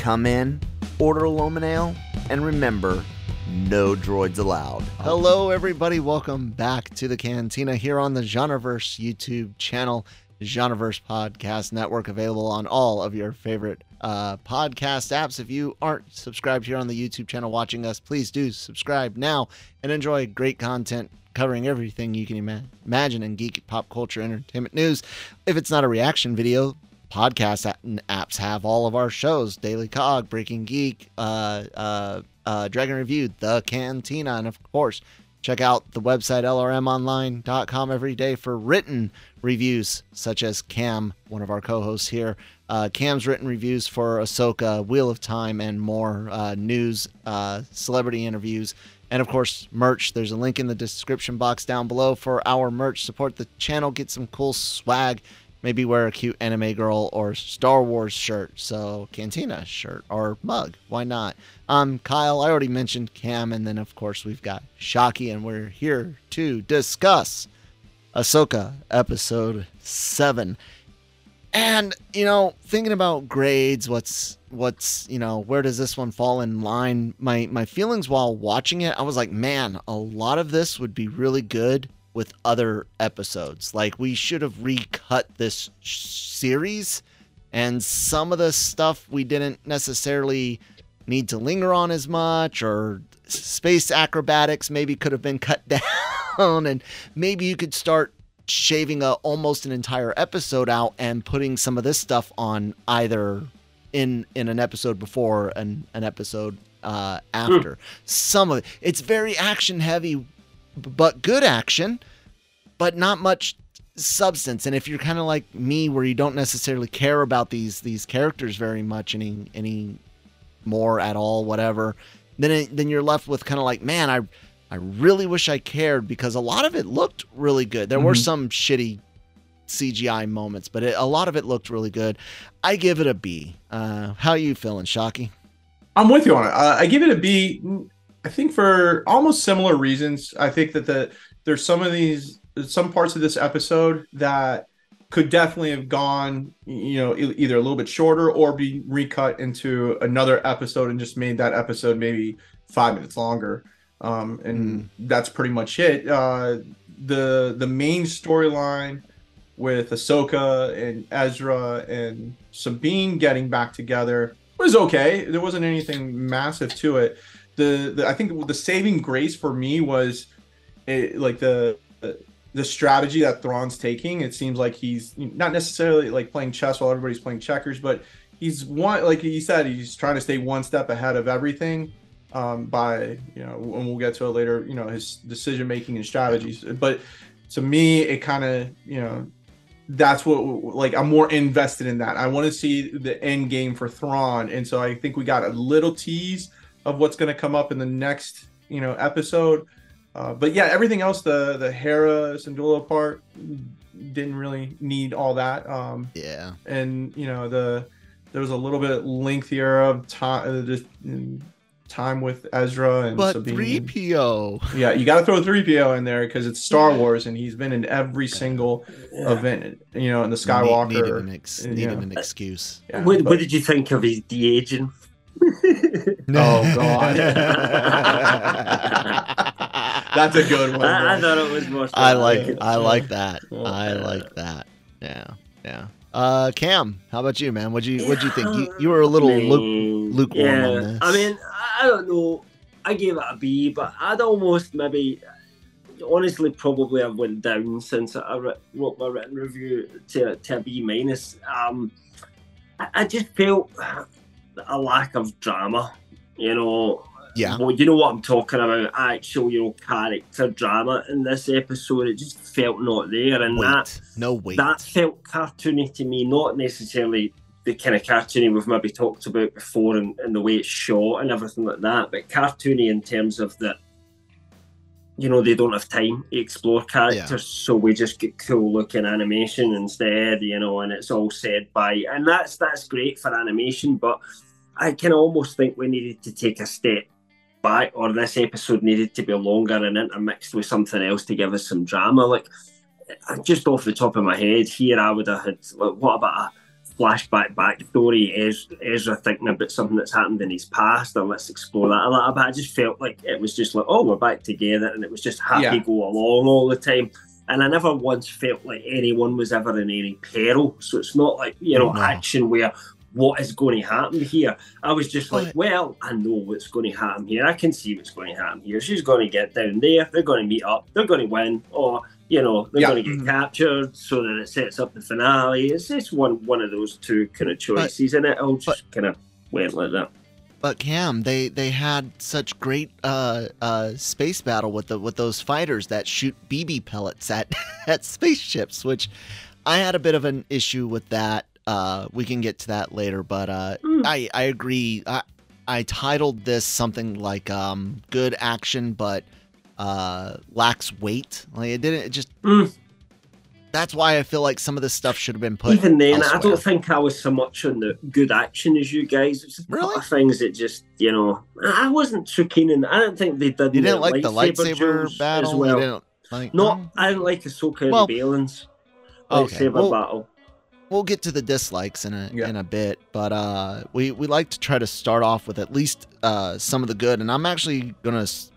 Come in, order a Lomin Ale, and remember, no droids allowed. Hello, everybody. Welcome back to the Cantina here on the Genreverse YouTube channel, Genreverse Podcast Network, available on all of your favorite uh, podcast apps. If you aren't subscribed here on the YouTube channel watching us, please do subscribe now and enjoy great content covering everything you can ima- imagine in geek, pop culture, entertainment news. If it's not a reaction video, podcast apps have all of our shows Daily Cog, Breaking Geek, uh, uh, uh, Dragon Review, The Cantina, and of course, check out the website lrmonline.com every day for written reviews, such as Cam, one of our co hosts here. Uh, Cam's written reviews for Ahsoka, Wheel of Time, and more uh, news, uh, celebrity interviews, and of course, merch. There's a link in the description box down below for our merch. Support the channel, get some cool swag. Maybe wear a cute anime girl or Star Wars shirt. So, Cantina shirt or mug. Why not? Um, Kyle, I already mentioned Cam. And then, of course, we've got Shockey, and we're here to discuss Ahsoka episode 7. And, you know, thinking about grades, what's what's you know where does this one fall in line my my feelings while watching it i was like man a lot of this would be really good with other episodes like we should have recut this sh- series and some of the stuff we didn't necessarily need to linger on as much or space acrobatics maybe could have been cut down and maybe you could start shaving a almost an entire episode out and putting some of this stuff on either in in an episode before and an episode uh, after. Some of it, it's very action heavy, but good action, but not much substance. And if you're kind of like me, where you don't necessarily care about these these characters very much any any more at all, whatever, then it, then you're left with kind of like, man, I I really wish I cared because a lot of it looked really good. There were some shitty CGI moments, but it, a lot of it looked really good. I give it a B. Uh, how you feeling, Shockey? I'm with you on it. Uh, I give it a B. I think for almost similar reasons. I think that the there's some of these some parts of this episode that could definitely have gone, you know, either a little bit shorter or be recut into another episode and just made that episode maybe five minutes longer. Um, and that's pretty much it. Uh, the the main storyline with Ahsoka and Ezra and Sabine getting back together was okay. There wasn't anything massive to it. The, the I think the saving grace for me was it, like the the strategy that Thrawn's taking. It seems like he's not necessarily like playing chess while everybody's playing checkers, but he's one like he said he's trying to stay one step ahead of everything um, by you know and we'll get to it later. You know his decision making and strategies, but to me it kind of you know that's what like I'm more invested in that. I want to see the end game for Thrawn, and so I think we got a little tease of what's going to come up in the next you know episode. Uh, but yeah, everything else, the the Hera Syndulla part, didn't really need all that. Um, Yeah. and you know the there was a little bit lengthier of time, uh, just mm, time with Ezra and But Sabine. 3PO. Yeah, you got to throw 3PO in there because it's Star Wars and he's been in every single event, you know, in the Skywalker. Needed an, ex- yeah. needed an excuse. Yeah, what, but- what did you think of his de aging? Oh, God. That's a good one. I, I thought it was more. I fun. like I like that. Oh, I yeah. like that. Yeah. Yeah. Uh Cam, how about you, man? What'd you what'd you think? You, you were a little luke, Man, lukewarm yeah. on this. I mean, I don't know. I gave it a B, but I'd almost maybe, honestly, probably have went down since I wrote my written review to, to a B minus. Um, I, I just felt a lack of drama. You know, Yeah. Well, you know what I'm talking about. Actual, you know, character drama in this episode. It just felt not there, and that No wait. that felt cartoony to me, not necessarily the kind of cartoony we've maybe talked about before and, and the way it's shot and everything like that, but cartoony in terms of that, you know, they don't have time to explore characters, so we just get cool looking animation instead, you know, and it's all said by, and that's that's great for animation, but I can almost think we needed to take a step back, or this episode needed to be longer and intermixed with something else to give us some drama. Like, just off the top of my head here, I would have had like, what about a flashback backstory, Ez- Ezra thinking about something that's happened in his past, and let's explore that a little bit. I just felt like it was just like, oh, we're back together, and it was just happy Yeah. go along all the time. And I never once felt like anyone was ever in any peril. So it's not like, you know, No. action where what is going to happen here. I was just like, well, I know what's going to happen here. I can see what's going to happen here. She's going to get down there. They're going to meet up. They're going to win. Or, you know, they're Yeah. going to get Mhm. captured so that it sets up the finale. It's just one one of those two kind of choices. and it all just kind of went like that. But Cam, they they had such great uh, uh, space battle with the with those fighters that shoot BB pellets at at spaceships, which I had a bit of an issue with that. Uh, we can get to that later, but uh, Mm. I I agree. I I titled this something like um, "Good Action," but uh, lacks weight. Like it didn't. It just Mm. that's why I feel like some of this stuff should have been put. Even then, I don't think I was so much on the good action as you guys. It's Really? of things that just, you know, I wasn't so keen in. I don't think they did. You didn't like the lightsaber battle. as well. You didn't like No, no? I didn't like Ahsoka Well, and Baylan's okay, lightsaber well- battle. We'll get to the dislikes in a Yeah. in a bit, but uh, we we like to try to start off with at least uh, some of the good, and I'm actually gonna s-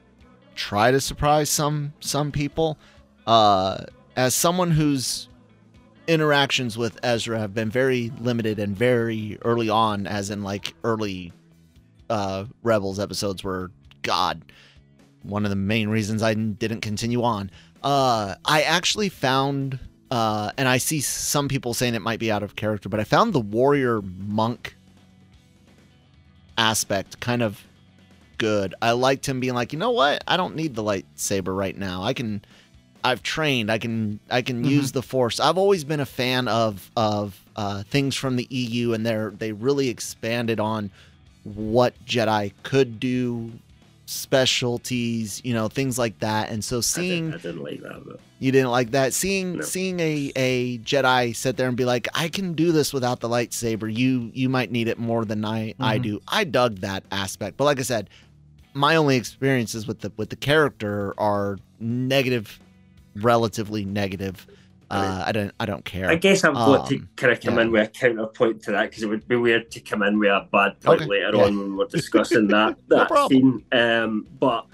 try to surprise some some people. Uh, as someone whose interactions with Ezra have been very limited and very early on, as in like early uh, Rebels episodes, were God one of the main reasons I didn't continue on. Uh, I actually found, uh, and I see some people saying it might be out of character, but I found the warrior monk aspect kind of good. I liked him being like, you know what? I don't need the lightsaber right now. I can. I've trained. I can. I can Mhm. use the force. I've always been a fan of of uh, things from the EU, and they're they really expanded on what Jedi could do, specialties, you know, things like that. And so I seeing didn't, I didn't like that. But you didn't like that. Seeing No. seeing a, a Jedi sit there and be like, I can do this without the lightsaber. You you might need it more than I I Mhm. do. I dug that aspect. But like I said, my only experiences with the with the character are negative, relatively negative. Uh, I don't I don't care. I guess I've got to Um, kind of come yeah. in with a counterpoint to that because it would be weird to come in with a bad point Okay, later yeah. on when we're discussing that No that problem. scene. Um, but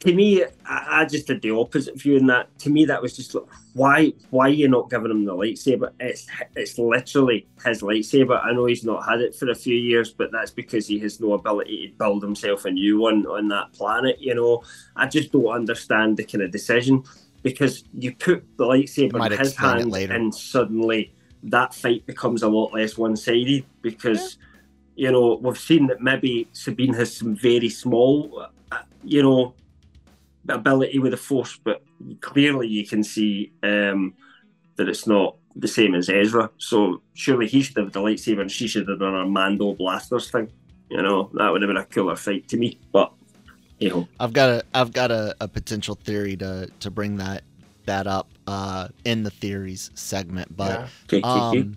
to me, I, I just did the opposite view in that. To me, that was just like, why why are you not giving him the lightsaber? It's it's literally his lightsaber. I know he's not had it for a few years, but that's because he has no ability to build himself a new one on that planet. You know, I just don't understand the kind of decision because you put the lightsaber in his hand and suddenly that fight becomes a lot less one-sided because you know we've seen that maybe Sabine has some very small uh, you know ability with the force but clearly you can see um, that it's not the same as Ezra. So surely he should have the lightsaber and she should have done a Mando blasters thing. You know that would have been a cooler fight to me but you know I've got a I've got a, a potential theory to to bring that that up uh, in the theories segment, but. Yeah. Um,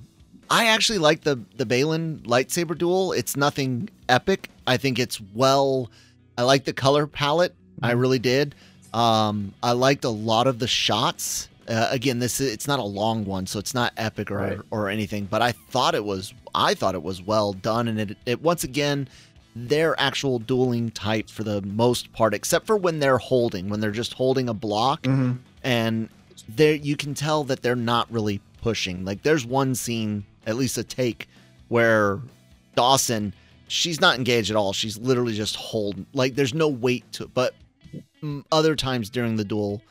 I actually like the the Baylan lightsaber duel. It's nothing epic. I think it's well. I like the color palette. I Mhm. really did. Um, I liked a lot of the shots. Uh, again, this is, it's not a long one, so it's not epic or Right. or anything. But I thought it was. I thought it was well done, and it it once again. Their actual dueling type for the most part, except for when they're holding, when they're just holding a block, Mhm. and there you can tell that they're not really pushing. Like there's one scene, at least a take, where Dawson, she's not engaged at all. She's literally just holding. Like there's no weight to it. But other times during the duel,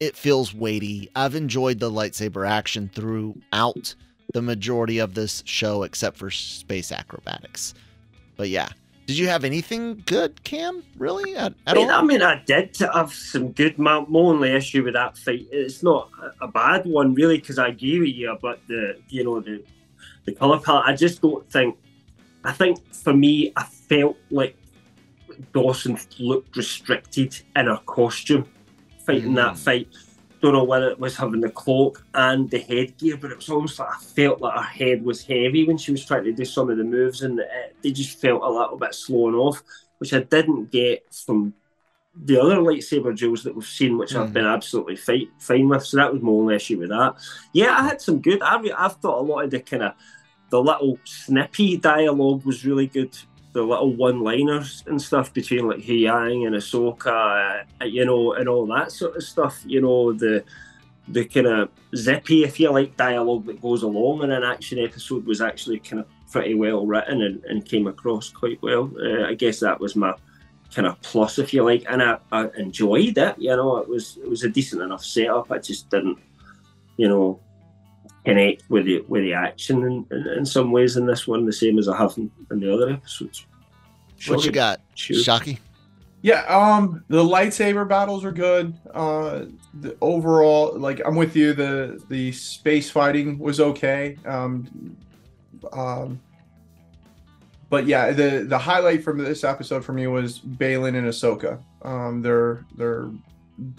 it feels weighty. I've enjoyed the lightsaber action throughout the majority of this show, except for space acrobatics. But yeah. Did you have anything good, Cam? Really? At, at I mean, all? I mean, I did have some good. My, my only issue with that fight, it's not a, bad one really, because I agree with you about the, you know, the the color palette. I just don't think. I think for me, I felt like Dawson looked restricted in her costume fighting that Mm. fight. Don't know whether it was having the cloak and the headgear, but it was almost like I felt like her head was heavy when she was trying to do some of the moves, and it, they just felt a little bit slowing off, which I didn't get from the other lightsaber duels that we've seen, which I've Mhm. been absolutely fight, fine with. So that was my only issue with that. Yeah, I had some good. I re- I've thought a lot of the kind of the little snippy dialogue was really good. The little one-liners and stuff between like Huyang and Ahsoka, uh, you know, and all that sort of stuff. You know, the the kind of zippy, if you like, dialogue that goes along in an action episode was actually kind of pretty well written and, and came across quite well. Uh, I guess that was my kind of plus, if you like, and I, I enjoyed it. You know, it was it was a decent enough setup. I just didn't, you know, connect with the with the action in, in, in some ways in this one, the same as I have in, in the other episodes. What you got, Sure. Shockey? Yeah, um, the lightsaber battles are good. Uh, the overall, like, I'm with you. The the space fighting was okay. Um, um, but yeah, the the highlight from this episode for me was Baylan and Ahsoka. Um, their their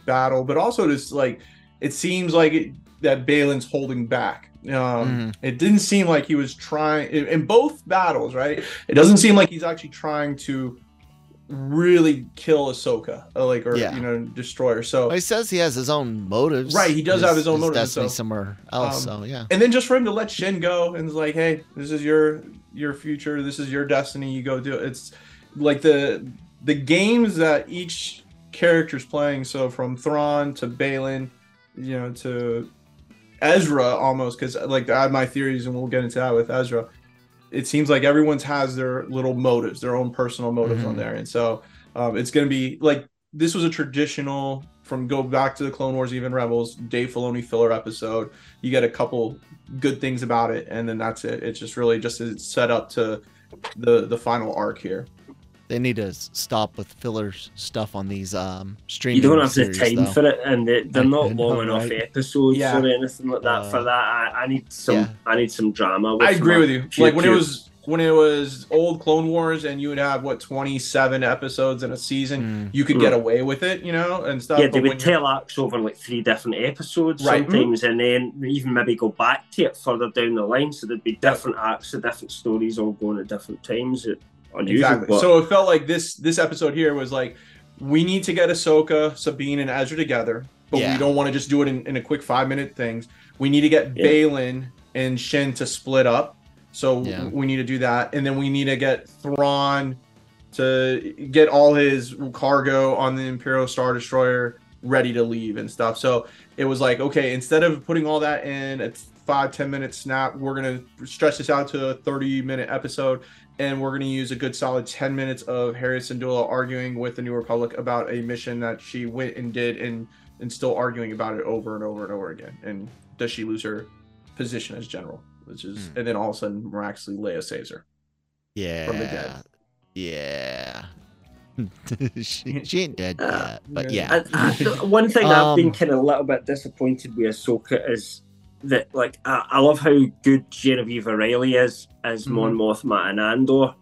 battle, but also just like it seems like it, that Baylan's holding back. Um, Mhm. It didn't seem like he was trying in, in both battles, right? It doesn't seem like he's actually trying to really kill Ahsoka, uh, like or Yeah. you know destroy her. So Well, he says he has his own motives. Right, he does have his own motives, Destiny so- somewhere else. Um, so yeah. and then just for him to let Shin go and it's like, hey, this is your your future, this is your destiny, you go do it. It's like the the games that each character's playing. So from Thrawn to Balin, you know, to Ezra almost, because like I have my theories and we'll get into that with Ezra. It seems like everyone's has their little motives, their own personal motives on Mhm. there, and so um, it's going to be like this was a traditional from go back to the Clone Wars, even Rebels, Dave Filoni filler episode. You get a couple good things about it, and then that's it. It's just really just it's set up to the the final arc here. They need to stop with filler stuff on these um You don't have the time though. for it, and they, they're I not know, long enough right? episodes Yeah. or anything like that. Uh, for that, I, I need some. yeah. I need some drama. With I agree with you. pure- Like when it was when it was old Clone Wars, and you would have what twenty seven episodes in a season. Mm. You could get away with it, you know, and stuff. yeah, but they when would you're- tell arcs over like three different episodes Right. Sometimes, and then even maybe go back to it further down the line. So there'd be different arcs of different stories all going at different times. It, unusual, Exactly. but So it felt like this this episode here was like we need to get Ahsoka, Sabine, and Ezra together, but Yeah. we don't want to just do it in, in a quick five minute things. We need to get Yeah. Baylan and Shin to split up. So Yeah. we need to do that, and then we need to get Thrawn to get all his cargo on the Imperial Star Destroyer ready to leave and stuff. So it was like, okay, instead of putting all that in a five ten minute snap, we're gonna stretch this out to a thirty minute episode and we're going to use a good solid 10 minutes of Hera Syndulla arguing with the New Republic about a mission that she went and did and and still arguing about it over and over and over again. And does she lose her position as general? Which is Hmm. and then all of a sudden miraculously Leia saves her. Yeah. from the dead. Yeah. she, she ain't dead yet, but yeah. I, I, one thing I've been Um, kind of a little bit disappointed with Ahsoka is that, like, I, I love how good Genevieve O'Reilly is as Mhm. Mon Mothma and Andor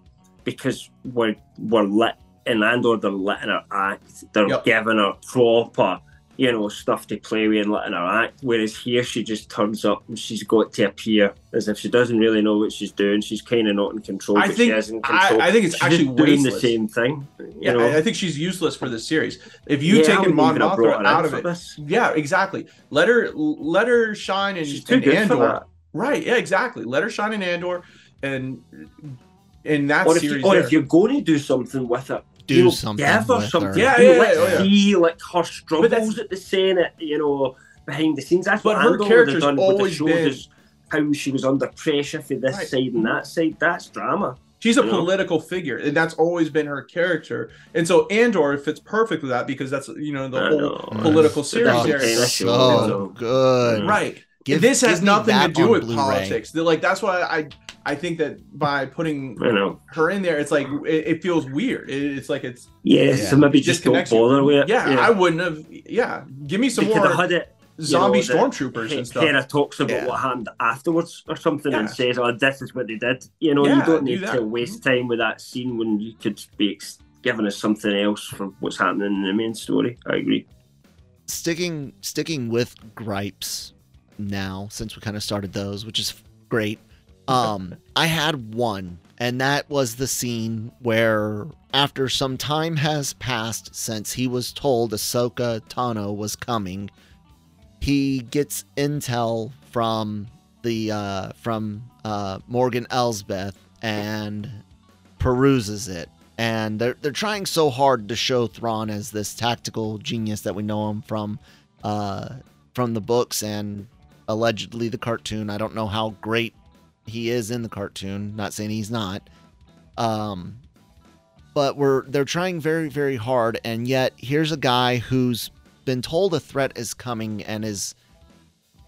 because we're we're lit in Andor. They're letting her act. They're Yep. giving her proper, you know, stuff to play with and letting her act. Whereas here, she just turns up and she's got to appear as if she doesn't really know what she's doing. She's kind of not in control. I think- she is in I-. I think it's She's actually doing the same thing. You Yeah, know? I, I think she's useless for this series. If you Yeah, I taken Mon even have brought Mothma out of it, this. yeah, exactly. Let her let her shine in, She's too in good for Andor. Right? Yeah, exactly. Let her shine in Andor, and in that Or if, series, you, or there. if you're going to do something with it, Do you know, something give her with something. her. Yeah, You know, yeah, let's yeah, yeah. see like her that's- struggles at the Senate, you know, behind the scenes. That's But what her Andor character's done. would have always showed been- us how she was under pressure for this Right. side and that side. That's drama. She's a You know? political figure, and that's always been her character. And so Andor fits perfect with that because that's you know the I whole know. political It's series Oh, different there. kind so show, you know. good. Right. Give- this has nothing to do with Blu-ray. politics. They're like that's why I I think that by putting I know. her in there, it's like it, it feels weird. It, it's like it's Yeah, Yeah. so maybe just don't disconnects bother with it. yeah, I wouldn't have. Yeah, give me They some could have more had it. zombie you know, stormtroopers and stuff. Hera talks about Yeah. what happened afterwards or something and Yeah. says, "Oh, this is what they did." You know, Yeah, you don't need that. to waste time with that scene when you could be ex- giving us something else from what's happening in the main story. I agree. sticking sticking with gripes now since we kind of started those which is great um i had one and that was the scene where after some time has passed since he was told ahsoka tano was coming he gets intel from the uh, from uh, Morgan Elsbeth and peruses it. And they're they're trying so hard to show Thrawn as this tactical genius that we know him from uh, from the books and allegedly the cartoon. I don't know how great he is in the cartoon. Not saying he's not. Um, but we're they're trying very very hard, and yet here's a guy who's been told a threat is coming and is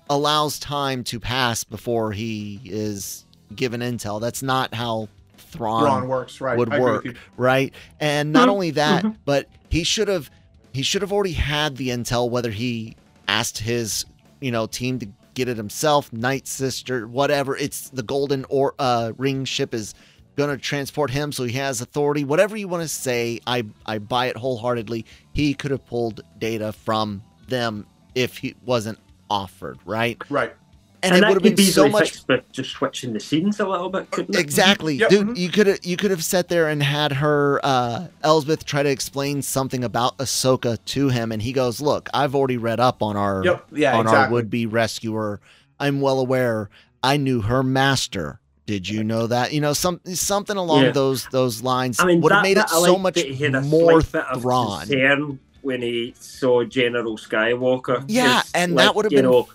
allows time to pass before he is given intel. That's not how Thrawn, Thrawn works, right? would I work, right? And not Mhm, only that, mhm. but he should have he should have already had the intel whether he asked his, you know, team to get it himself, Night Sister, whatever. It's the golden or uh ring ship is going to transport him so he has authority. Whatever you want to say, I I buy it wholeheartedly. He could have pulled data from them if he wasn't offered, right? Right. And, And, it that would have been be so much fixed just switching the scenes a little bit, couldn't it? Exactly, Yep. dude. Mhm. You could have you could have sat there and had her uh, Elsbeth try to explain something about Ahsoka to him, and he goes, "Look, I've already read up on our Yep. Yeah. on our would-be rescuer. I'm well aware. I knew her master. Did you know that? You know, some something along Yeah. those those lines I mean, would have made it that I so liked much he had a more slight Thrawn. when he saw General Skywalker. Yeah, and like, that would have been know,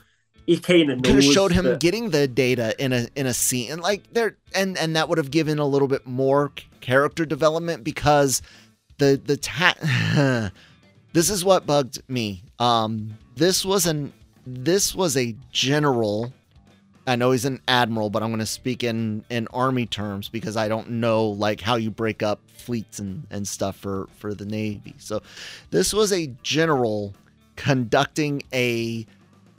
he kind of could have showed him that, getting the data in a in a scene and like there and and that would have given a little bit more character development because the the ta- this is what bugged me. Um this was an this was a general I know he's an admiral but I'm going to speak in in army terms because I don't know like how you break up fleets and and stuff for for the navy. So this was a general conducting a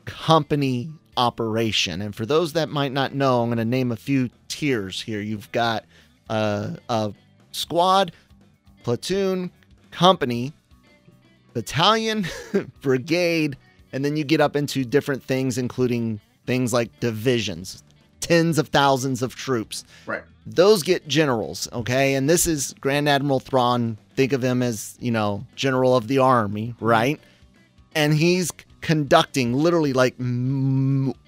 company operation. And for those that might not know, I'm going to name a few tiers here. You've got uh, a squad, platoon, company, battalion, brigade, and then you get up into different things, including things like divisions, tens of thousands of troops. Right. Those get generals, okay? And this is Grand Admiral Thrawn. Think of him as, you know, general of the army, right? And he's conducting literally like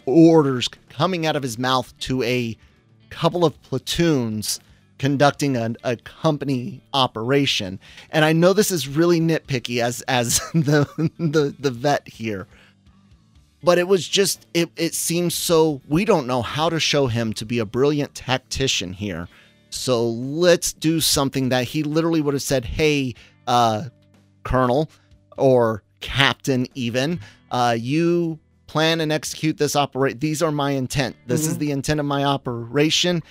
orders coming out of his mouth to a couple of platoons conducting a, a company operation. And I know this is really nitpicky as as the the the vet here. But it was just it it seems so we don't know how to show him to be a brilliant tactician here. So let's do something that he literally would have said, "Hey, uh colonel or captain even, uh you plan and execute this operate these are my intent. This is Mhm. the intent of my operation.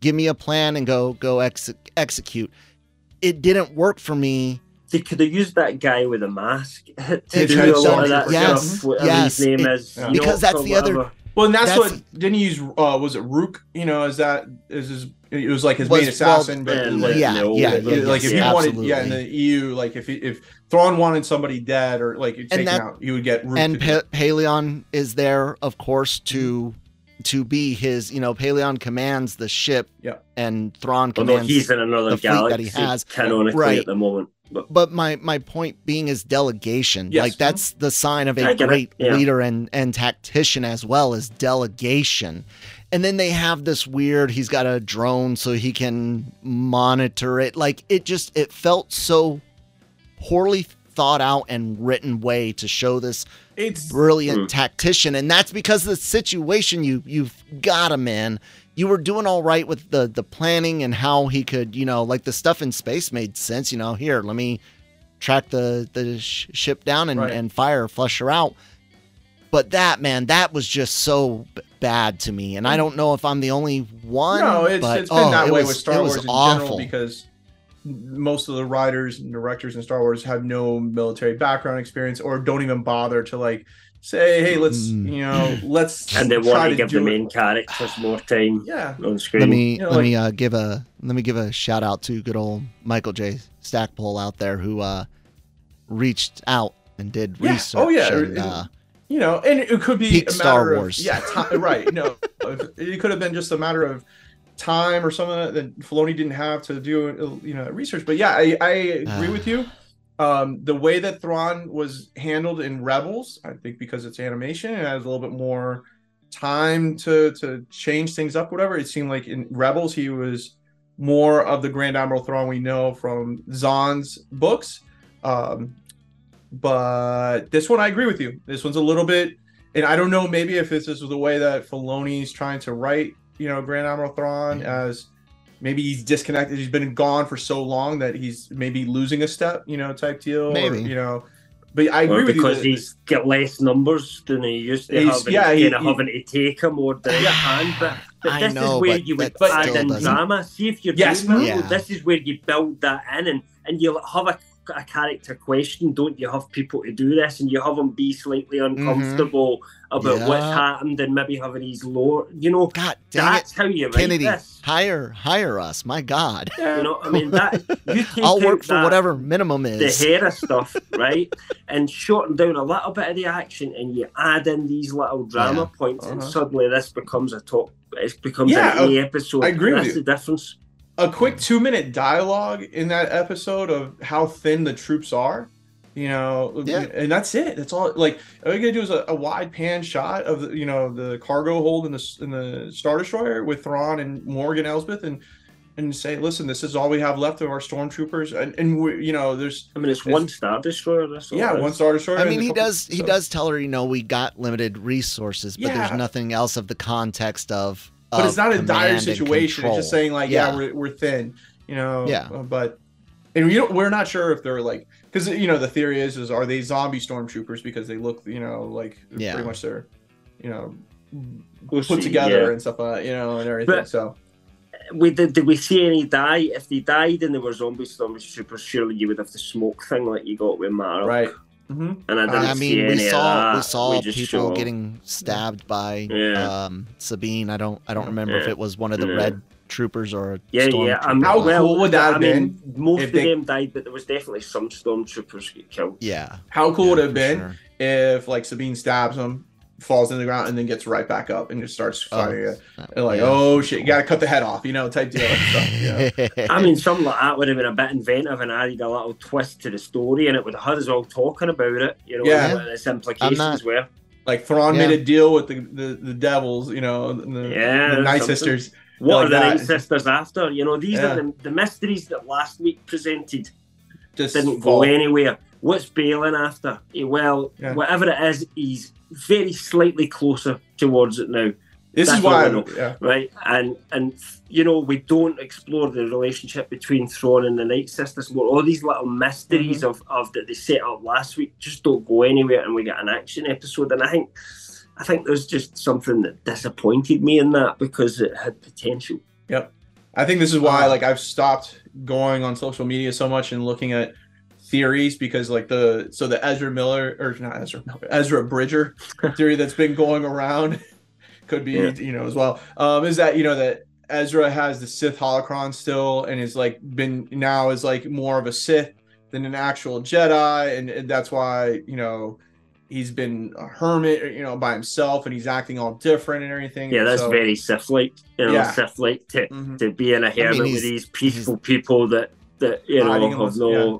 Give me a plan and go go ex- execute." It didn't work for me They could have used that guy with a mask to It do a lot of that it. Yes, stuff. Whatever yes, his name it- is. Yeah. because Knox that's or the other- Well, and that's, That's- what didn't he use? Uh, was it Rukh? You know, is that is his. It was like his Was- main assassin, well, but and, like, yeah, no, yeah, like, yeah, like if yes, he wanted, yeah, in the EU, like if he, if Thrawn wanted somebody dead or like taken that- out, he would get Rukh and to do it. pa- Pellaeon is there, of course, to to be his. You know, Pellaeon commands the ship, Yeah. and Thrawn Although commands. he's in another the fleet that he has. canonically Right. at the moment. But but my my point being is delegation. Yes. Like that's the sign of a great yeah. leader and and tactician as well as delegation. And then they have this weird. He's got a drone so he can monitor it. Like it just it felt so poorly thought out and written way to show this It's brilliant Hmm. tactician and that's because of the situation you you've got him in you were doing all right with the the planning and how he could you know like the stuff in space made sense you know here let me track the the sh- ship down and, Right. and fire flush her out but that man that was just so b- bad to me and i don't know if i'm the only one no, it's, but, it's been oh, that it way was- with Star was Wars in awful. general because most of the writers and directors in Star Wars have no military background experience or don't even bother to like say, hey, let's Mm. you know, let's and they try want to give do the it. main characters more time Yeah, on screen. Let me You know, let like- me uh, give a let me give a shout out to good old Michael J. Stackpole out there who uh, reached out and did Yeah. research. Oh, yeah. and, It- uh, you know, and it could be Star matter Wars. Of, yeah, ti- right. No, it could have been just a matter of time or something that Filoni didn't have to do, you know, research. But yeah, I, I agree Ah. with you. Um, the way that Thrawn was handled in Rebels, I think because it's animation, it has a little bit more time to to change things up, whatever. It seemed like in Rebels he was more of the Grand Admiral Thrawn we know from Zahn's books. Um, but this one, I agree with you. This one's a little bit, and I don't know maybe if this is the way that Filoni's trying to write, you know, Grand Admiral Thrawn Yeah. as maybe he's disconnected. He's been gone for so long that he's maybe losing a step, you know, type deal. or, Maybe. you know. But I agree Or with you. because that- he's got less numbers than he used to He's- have. And yeah, he's he- kind of he- having to take a more direct hand. But, but I this know, is where but you would add in doesn't- drama. See if you're Yes. doing that. Yeah. This is where you build that in, and and you'll have a, a character question, don't you? Have people to do this, and you have them be slightly uncomfortable about what's Mm-hmm. Yeah. happened, and maybe having these lower. You know, God dang that's it, how you write Kennedy, this. hire hire us. My God, You know, I mean that you take I'll work for that- whatever minimum is the is. Hera stuff, right? and shorten down a little bit of the action, and you add in these little drama Yeah. points, and Uh-huh. suddenly this becomes a top. It becomes Yeah, an A episode. I agree with That's you. the difference. A quick two minute dialogue in that episode of how thin the troops are you know Yeah. and that's it that's all like all you gotta do is a, a wide pan shot of the you know the cargo hold in the in the star destroyer with Thrawn and Morgan Elsbeth and and say listen this is all we have left of our stormtroopers and and we, you know there's I mean, it's It's- one star destroyer. That's all yeah one star destroyer I mean, he couple- does. He so- does tell her, you know, we got limited resources, but there's nothing else of the context of. But it's not a dire situation it's just saying like yeah, Yeah. we're, we're thin you know Yeah. uh, but and we don't we're not sure if they're like because you know the theory is is are they zombie stormtroopers because they look you know like Yeah. pretty much they're you know We'll put see, together yeah. and stuff like that you know and everything But- so We did. Did we see any die? If they died and they were zombie stormtroopers, surely you would have the smoke thing like you got with Mara. right hmm And I didn't I see mean, we any of saw we saw just people saw- getting stabbed by Yeah. um, Sabine. I don't I don't remember if it was one of the Yeah. red troopers or a Yeah, yeah. I'm. How well, cool would that I have mean, most if of they- them died, but there was definitely some stormtroopers get killed. Yeah. how cool yeah, would it have been sure. if like sabine stabs him falls in the ground and then gets right back up and just starts Oh, fighting it. that- And like yeah. oh shit you gotta cut the head off you know type deal and stuff, yeah. I mean, something like that would have been a bit inventive and added a little twist to the story, and it would have had us all talking about it. You know, Yeah. what its implications not- were. like Thrawn Yeah. made a deal with the, the, the devils, you know, the, Yeah, the Night. Sisters. What Like are the that. Night Sisters after? You know, these Yeah. are the, the mysteries that last week presented Just didn't fall. go anywhere. What's Baylan after? Eh, Well, Yeah. whatever it is, he's very slightly closer towards it now. This That's is why, know. yeah, right? And and you know we don't explore the relationship between Thrawn and the Night Sisters. More all these little mysteries of of that they set up last week just don't go anywhere, and we get an action episode. And I think I think there's just something that disappointed me in that because it had potential. Yep, I think this is why, Uh, like, I've stopped going on social media so much and looking at theories because, like, the so the Ezra Miller or not Ezra Miller, Ezra Bridger theory that's been going around could be, Yeah. you know, as well. Um, is that you know that Ezra has the Sith holocron still and is like been now is like more of a Sith than an actual Jedi, and, and that's why you know he's been a hermit, you know, by himself, and he's acting all different and everything. Yeah, that's so- very Sith-like. You know, Yeah. Sith-like to, Mhm. to be in a hermit with these peaceful people that that you know have in the- no.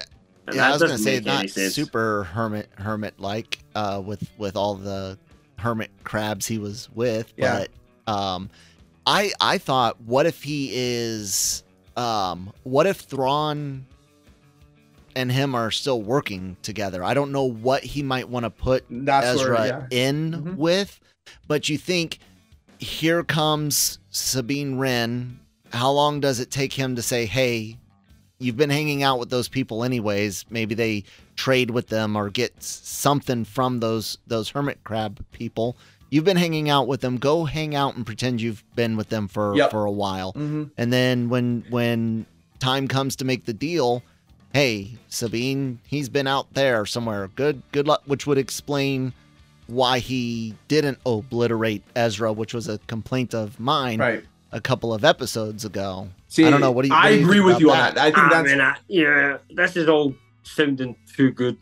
And yeah, I was gonna say not super hermit hermit like uh, with with all the hermit crabs he was with, Yeah. but um, I I thought, what if he is um, what if Thrawn and him are still working together? I don't know what he might want to put That's Ezra where, yeah. in Mhm. with, but you think here comes Sabine Wren. How long does it take him to say, "Hey, you've been hanging out with those people anyways. Maybe they trade with them or get something from those those hermit crab people. You've been hanging out with them. Go hang out and pretend you've been with them for Yep. for a while. hmm And then when when time comes to make the deal, hey, Sabine, he's been out there somewhere. Good good luck, which would explain why he didn't obliterate Ezra, which was a complaint of mine Right. a couple of episodes ago. See, I don't know. What do you? what I do you agree with about you on that. I think I that's mean, I, yeah, this is all sounding too good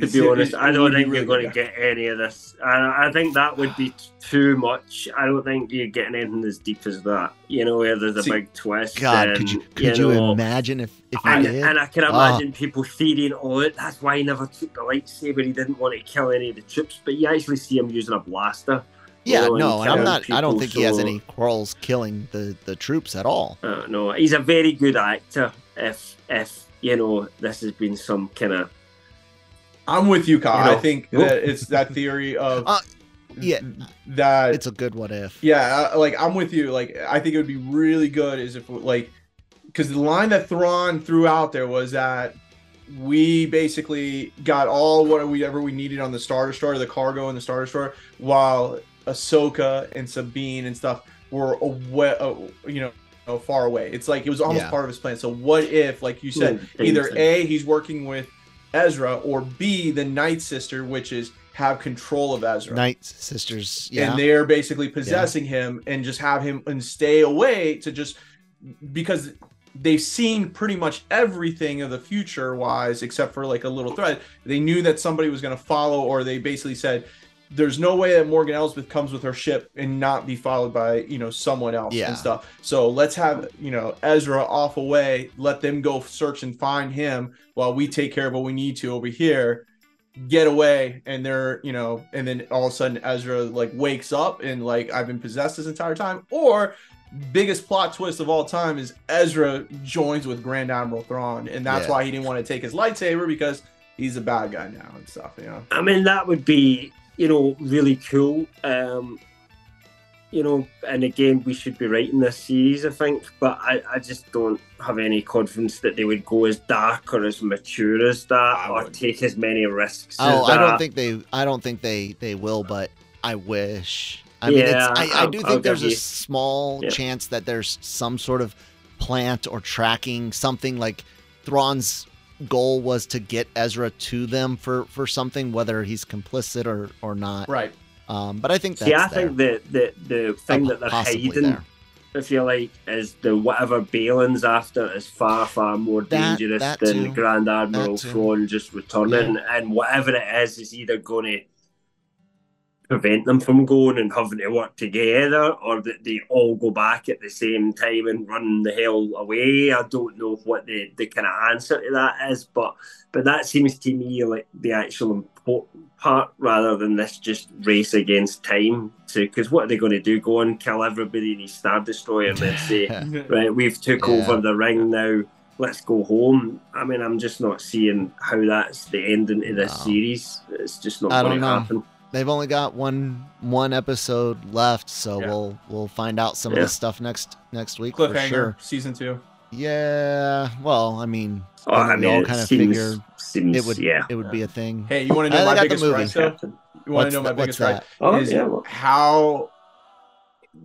to be honest. I don't think really you're going to get any of this. I, I think that would be too much. I don't think you're getting anything as deep as that. You know, where there's a See, big twist. God, and, could you could you, know, imagine if if you and, did? and I can Ah. imagine people theorying, oh, it- that's why he never took the lightsaber. He didn't want to kill any of the troops. But you actually see him using a blaster you Yeah, know, no, and I'm killing not. I don't people, think he has any quarrels killing the the troops at all. Uh, no, he's a very good actor. If if you know this has been some kind of I'm with you, Kyle. You know- I think that it's that theory of Uh, yeah. that It's a good what if. Yeah, uh, like I'm with you. Like I think it would be really good is if like because the line that Thrawn threw out there was that we basically got all what we ever we needed on the Star Destroyer, the cargo and the Star Destroyer, while Ahsoka and Sabine and stuff were away, uh, you know, far away. It's like it was almost Yeah. part of his plan. So what if, like you said, Hmm, either A, he's working with Ezra, or B, the Night Sister, which is have control of Ezra Night sisters. Yeah. and they're basically possessing him and just have him and stay away to just because they've seen pretty much everything of the future wise except for like a little thread they knew that somebody was going to follow or they basically said there's no way that Morgan Elsbeth comes with her ship and not be followed by you know someone else Yeah. and stuff. So let's have you know Ezra off away, let them go search and find him while we take care of what we need to over here. Get away, and they're you know, and then all of a sudden Ezra like wakes up and like I've been possessed this entire time. Or biggest plot twist of all time is Ezra joins with Grand Admiral Thrawn, and that's Yeah. why he didn't want to take his lightsaber because he's a bad guy now and stuff. You know. I mean, that would be, you know, really cool. Um, you know, and again, we should be writing this series, I think, but I, I just don't have any confidence that they would go as dark or as mature as that, or take as many risks. Oh, I don't think they. I don't think they. They will, but I wish. I mean, Yeah, it's, I, I I'll- do I'll think there's a you- small Yeah. chance that there's some sort of plant or tracking something like Thrawn's goal was to get Ezra to them for for something, whether he's complicit or or not. Right. Um, but I think that's See, I there. think the, the, the thing that they're hiding, there. if you like, is the whatever Baylan's after is far, far more That- dangerous that than too. Grand Admiral That too. Thrawn just returning. And whatever it is, is either going to prevent them from going and having to work together, or that they all go back at the same time and run the hell away. I don't know what the, the kind of answer to that is, but but that seems to me like the actual important part rather than this just race against time. Because what are they going to do? Go and kill everybody in his Star Destroyer and then say, right, we've took Yeah. over the ring now. Let's go home. I mean, I'm just not seeing how that's the ending to this No. series. It's just not going to happen. They've only got one one episode left, so Yeah. we'll we'll find out some Yeah. of this stuff next next week for Cliffhanger sure. season two. Yeah, well, I mean, Oh, I I we mean, all it kind of seems, figured seems, it would yeah. it would be a thing. Hey, you want to know they my got the biggest movie. gripe? Though? You want to know my that- what's biggest gripe? Oh, is yeah. well, how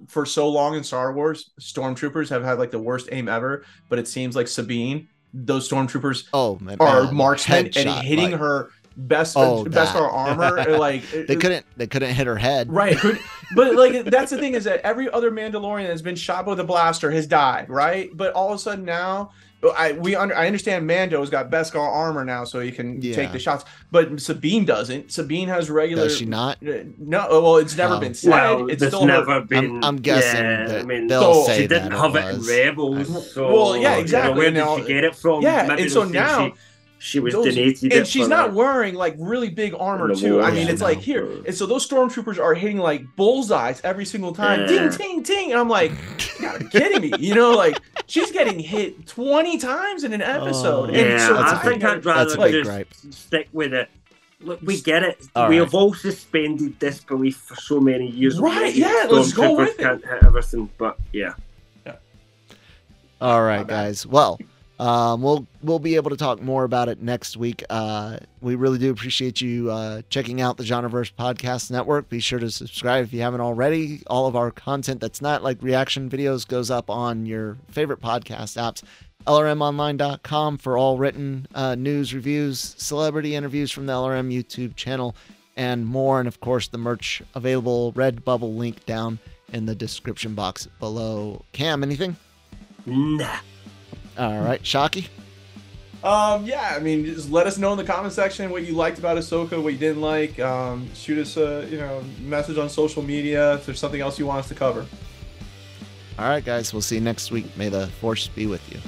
for so long in Star Wars, stormtroopers have had like the worst aim ever, but it seems like Sabine, those stormtroopers Oh man, are man, marksmen and hitting like, her best Oh, best our armor like They couldn't they couldn't hit her head. right but like that's the thing is that every other Mandalorian that's been shot with a blaster has died right but all of a sudden now I we under, I understand Mando's got Beskar armor now so he can Yeah. take the shots but Sabine doesn't Sabine has regular Does she not? Uh, No, well, it's never Oh. been said. well, it's there's still her- never been. I'm guessing yeah, that I mean, they'll So- say she didn't that have it it in was. Rebels. So, Well, yeah, you know, exactly, where and did now- she get it from? Yeah, Maybe and so now- she, she was those- donated, and she's not that. wearing like really big armor too. I mean, it's like here, and so those stormtroopers are hitting like bullseyes every single time, Yeah. ding, ting, ting, and I'm like, you gotta be kidding me, you know? Like she's getting hit 20 times in an episode. Oh. and Yeah, so That's a I I think I'd That's rather a big just gripe. stick with it. Look, we get it. All we right. have all suspended disbelief for so many years. Right, yeah, let's go Stormtroopers with it. Can't hit everything, but yeah. All My right, bad. guys. Well, um, we'll we'll be able to talk more about it next week. Uh, we really do appreciate you uh, checking out the Genreverse Podcast Network. Be sure to subscribe if you haven't already. All of our content that's not like reaction videos goes up on your favorite podcast apps. LRMonline.com for all written uh, news, reviews, celebrity interviews from the LRM YouTube channel, and more. And of course, the merch available. Redbubble link down in the description box below. Cam, anything? Nah. All right, Shockey. Um, yeah, I mean, just let us know in the comment section what you liked about Ahsoka, what you didn't like. Um, shoot us a you know message on social media if there's something else you want us to cover. All right, guys. We'll see you next week. May the force be with you.